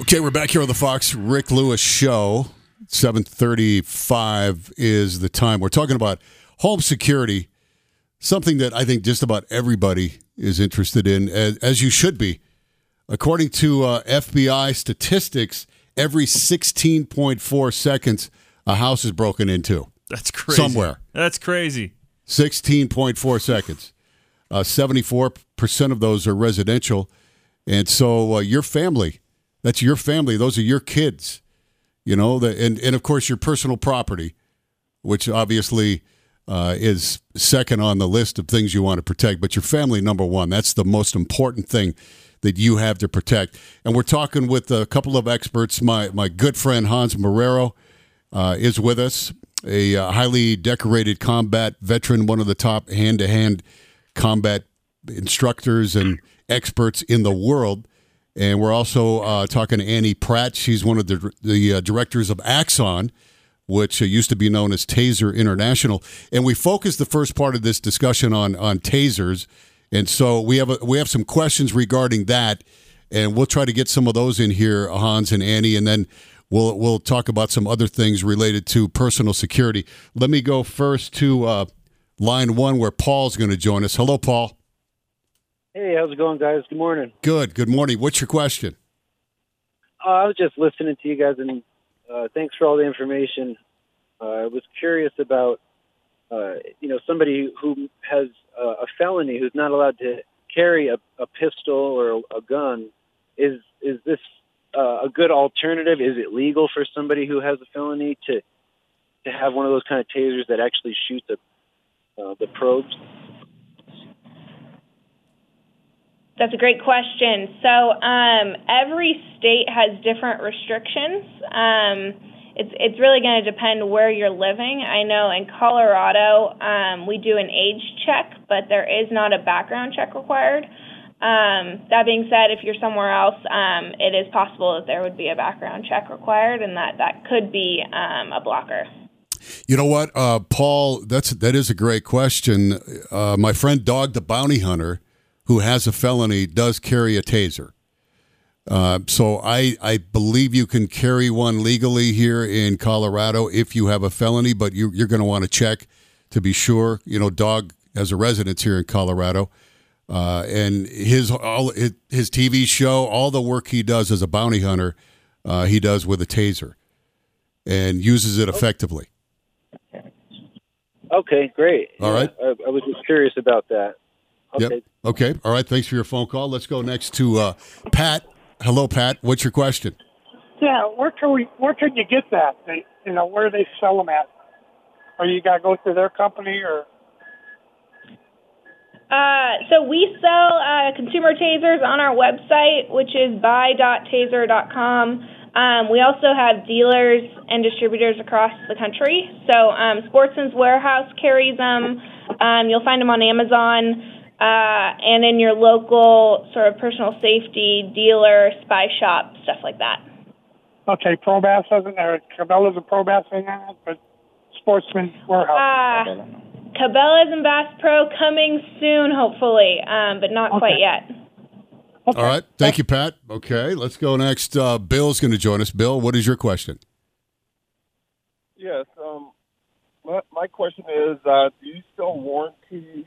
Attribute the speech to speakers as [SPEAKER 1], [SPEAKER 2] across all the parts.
[SPEAKER 1] Okay, we're back here on the Fox Rick Lewis show. 7:35 is the time. We're talking about home security, something that I think just about everybody is interested in as, as you should be. According to uh, FBI statistics, every 16.4 seconds a house is broken into.
[SPEAKER 2] That's crazy.
[SPEAKER 1] Somewhere.
[SPEAKER 2] That's crazy.
[SPEAKER 1] 16.4 seconds. Uh, 74% of those are residential. And so uh, your family, that's your family, those are your kids, you know, the, and, and of course your personal property, which obviously uh, is second on the list of things you want to protect, but your family, number one. That's the most important thing that you have to protect. And we're talking with a couple of experts. My, my good friend Hans Marrero uh, is with us, a uh, highly decorated combat veteran, one of the top hand to hand combat instructors and experts in the world. And we're also uh, talking to Annie Pratt. She's one of the, the uh, directors of Axon, which uh, used to be known as Taser International. And we focused the first part of this discussion on on tasers. And so we have a, we have some questions regarding that, and we'll try to get some of those in here, Hans and Annie, and then we'll we'll talk about some other things related to personal security. Let me go first to uh, line one, where Paul's going to join us. Hello, Paul.
[SPEAKER 3] Hey, how's it going, guys? Good morning.
[SPEAKER 1] Good. Good morning. What's your question?
[SPEAKER 3] Uh, I was just listening to you guys, and uh, thanks for all the information. Uh, I was curious about, uh, you know, somebody who has a, a felony who's not allowed to carry a, a pistol or a, a gun. Is is this uh, a good alternative? Is it legal for somebody who has a felony to to have one of those kind of tasers that actually shoot the uh, the probes?
[SPEAKER 4] That's a great question. So um, every state has different restrictions. Um, it's it's really going to depend where you're living. I know in Colorado um, we do an age check, but there is not a background check required. Um, that being said, if you're somewhere else, um, it is possible that there would be a background check required, and that that could be um, a blocker.
[SPEAKER 1] You know what, uh, Paul? That's that is a great question. Uh, my friend Dog the Bounty Hunter, who has a felony, does carry a taser. Uh, so I I believe you can carry one legally here in Colorado if you have a felony, but you, you're going to want to check to be sure. You know, Dog has a residence here in Colorado. Uh, and his all his, his TV show, all the work he does as a bounty hunter, uh, he does with a taser, and uses it effectively.
[SPEAKER 3] Okay, great.
[SPEAKER 1] All right.
[SPEAKER 3] I, I was just curious about that. Okay.
[SPEAKER 1] Yep. Okay. All right. Thanks for your phone call. Let's go next to uh, Pat. Hello, Pat. What's your question?
[SPEAKER 5] Yeah, where can we? Where can you get that? They, you know, where do they sell them at? Or you got to go through their company, or
[SPEAKER 4] Uh, so we sell uh, consumer tasers on our website, which is buy.taser.com. Um, we also have dealers and distributors across the country. So um, Sportsman's Warehouse carries them. Um, you'll find them on Amazon uh, and in your local sort of personal safety dealer, spy shop, stuff like that.
[SPEAKER 5] okay, Pro Bass doesn't, or Cabela's a Pro Bass thing on it, but Sportsman Warehouse.
[SPEAKER 4] Uh, Cabela's and Bass Pro coming soon, hopefully, um, but not quite
[SPEAKER 5] Okay.
[SPEAKER 4] yet.
[SPEAKER 1] All right. Thank you, Pat. Okay. Let's go next. Uh, Bill's going to join us. Bill, what is your question?
[SPEAKER 6] Yes. Um, my, my question is, uh, do you still warranty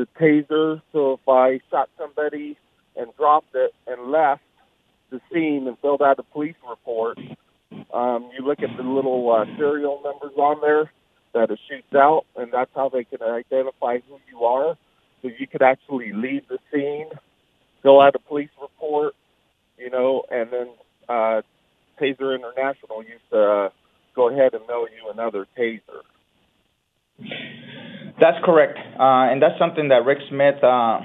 [SPEAKER 6] the taser? So if I shot somebody and dropped it and left the scene and filled out a police report, um, you look at the little uh, serial numbers on there that it shoots out, and that's how they can identify who you are. So you could actually leave the scene, fill out a police report, you know, and then uh, Taser International used to uh, go ahead and mail you another taser.
[SPEAKER 2] That's correct, uh, and that's something that Rick Smith, uh,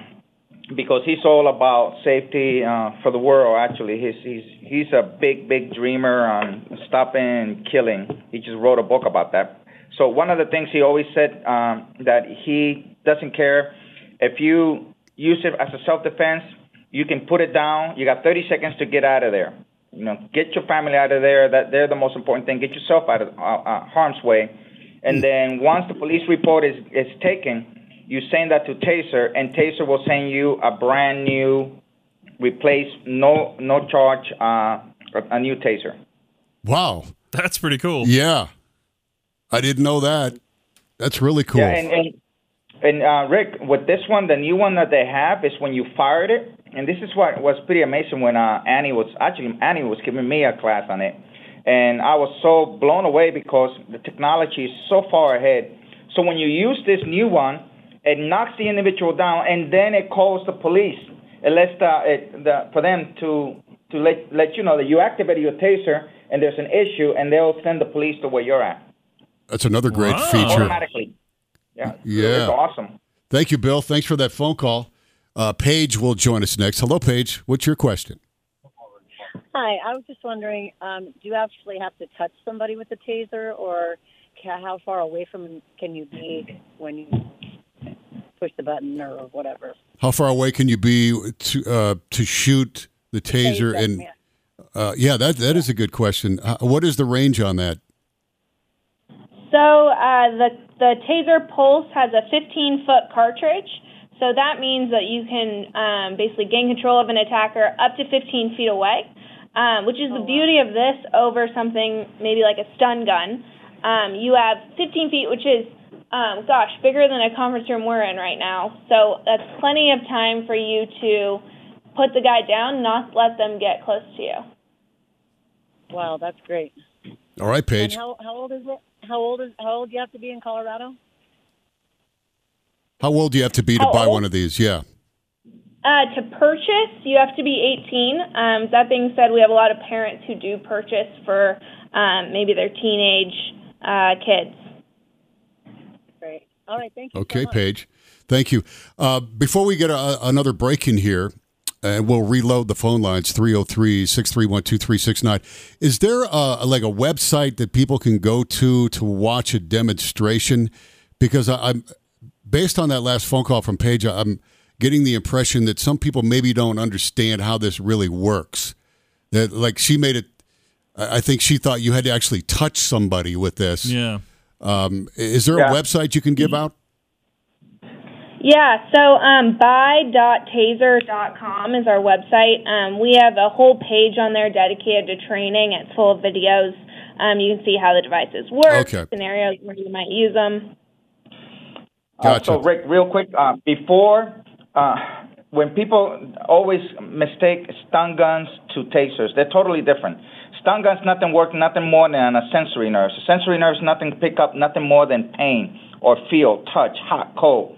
[SPEAKER 2] because he's all about safety uh, for the world. Actually, he's he's he's a big big dreamer on stopping killing. He just wrote a book about that. So one of the things he always said um, that he doesn't care if you use it as a self defense. You can put it down. You got 30 seconds to get out of there. You know, get your family out of there. That they're the most important thing. Get yourself out of uh, uh, harm's way and then once the police report is, is taken, you send that to Taser, and Taser will send you a brand new, replace, no no charge, uh, a new Taser.
[SPEAKER 1] Wow,
[SPEAKER 7] That's pretty cool.
[SPEAKER 1] yeah, I didn't know that. That's really cool.
[SPEAKER 2] Yeah, and and, and uh, Rick, with this one, the new one that they have is when you fired it, and this is what was pretty amazing when uh, Annie was actually Annie was giving me a class on it, and I was so blown away because the technology is so far ahead. So when you use this new one, it knocks the individual down, and then it calls the police. It lets the, it, the for them to to let let you know that you activated your taser and there's an issue, and they'll send the police to where you're at
[SPEAKER 1] That's another great
[SPEAKER 7] Wow.
[SPEAKER 1] feature.
[SPEAKER 2] automatically. Yeah,
[SPEAKER 1] Yeah.
[SPEAKER 2] it's awesome.
[SPEAKER 1] Thank you, Bill. Thanks for that phone call. Uh, Paige will join us next. Hello, Paige. What's your question?
[SPEAKER 8] Hi, I was just wondering, um, do you actually have to touch somebody with a taser, or ca- how far away from can you be when you push the button or whatever?
[SPEAKER 1] How far away can you be to uh, to shoot the taser?
[SPEAKER 8] Tase
[SPEAKER 1] And
[SPEAKER 8] yeah.
[SPEAKER 1] uh, yeah, that that is a good question. Uh, what is the range on that?
[SPEAKER 4] So uh, the the taser pulse has a 15 foot cartridge. So that means that you can um, basically gain control of an attacker up to 15 feet away, um, which is the beauty of this over something maybe like a stun gun. Um, you have 15 feet, which is, um, gosh, bigger than a conference room we're in right now. So that's plenty of time for you to put the guy down, not let them get close to you.
[SPEAKER 8] Wow, that's great.
[SPEAKER 1] All right,
[SPEAKER 8] And
[SPEAKER 1] Paige.
[SPEAKER 8] how how old is it? How old is how old do you have to be in Colorado?
[SPEAKER 1] How old do you have to be to
[SPEAKER 4] How
[SPEAKER 1] buy
[SPEAKER 4] old?
[SPEAKER 1] one of these? Yeah.
[SPEAKER 4] Uh, to purchase, you have to be 18. Um, that being said, we have a lot of parents who do purchase for um, maybe their teenage uh, kids.
[SPEAKER 8] Great. All right, thank you. so
[SPEAKER 1] Okay,
[SPEAKER 8] much.
[SPEAKER 1] Paige. Thank you. Uh, before we get a, another break in here, and we'll reload the phone lines 303 631 2369. Is there a, like a website that people can go to to watch a demonstration? Because I, I'm based on that last phone call from Paige, I'm getting the impression that some people maybe don't understand how this really works. That like she made it. I I think she thought you had to actually touch somebody with this.
[SPEAKER 7] Yeah.
[SPEAKER 1] Um, is there
[SPEAKER 2] Yeah.
[SPEAKER 1] a website you can give out?
[SPEAKER 4] Yeah, so um, buy.taser.com is our website. Um, we have a whole page on there dedicated to training. It's full of videos. Um, you can see how the devices work,
[SPEAKER 1] Okay.
[SPEAKER 4] scenarios where you might use them.
[SPEAKER 1] Gotcha.
[SPEAKER 2] Uh, so, Rick, real quick, uh, before, uh, when people always mistake stun guns to tasers, they're totally different. Stun guns nothing work nothing more than a sensory nerve. Sensory nerves nothing pick up nothing more than pain or feel, touch, hot, cold.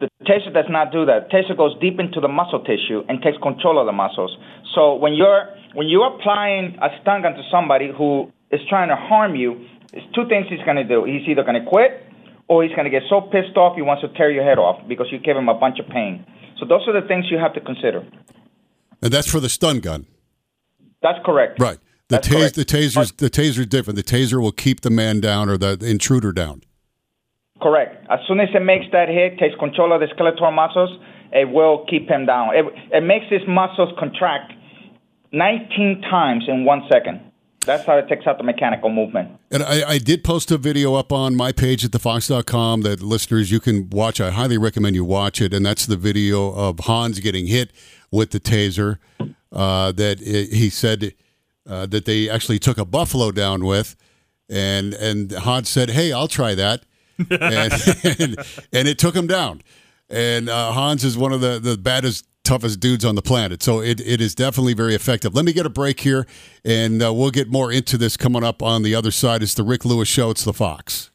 [SPEAKER 2] The taser does not do that. The taser goes deep into the muscle tissue and takes control of the muscles. So when you're when you're applying a stun gun to somebody who is trying to harm you, there's two things he's going to do. He's either going to quit or he's going to get so pissed off he wants to tear your head off because you gave him a bunch of pain. So those are the things you have to consider.
[SPEAKER 1] And that's for the stun gun.
[SPEAKER 2] That's correct.
[SPEAKER 1] Right. The
[SPEAKER 2] That's
[SPEAKER 1] tas- the taser's the taser's different. The taser will keep the man down or the intruder down.
[SPEAKER 2] Correct. As soon as it makes that hit, takes control of the skeletal muscles, it will keep him down. It, it makes his muscles contract 19 times in one second. That's how it takes out the mechanical movement.
[SPEAKER 1] And I, I did post a video up on my page at thefox.com that listeners you can watch. I highly recommend you watch it. And that's the video of Hans getting hit with the taser uh, that i he said uh, that they actually took a buffalo down with. And, and Hans said, Hey, I'll try that. and, and, and it took him down. And uh, Hans is one of the, the baddest, toughest dudes on the planet. So it, it is definitely very effective. Let me get a break here, and uh, we'll get more into this coming up on the other side. It's the Rick Lewis Show. It's the Fox.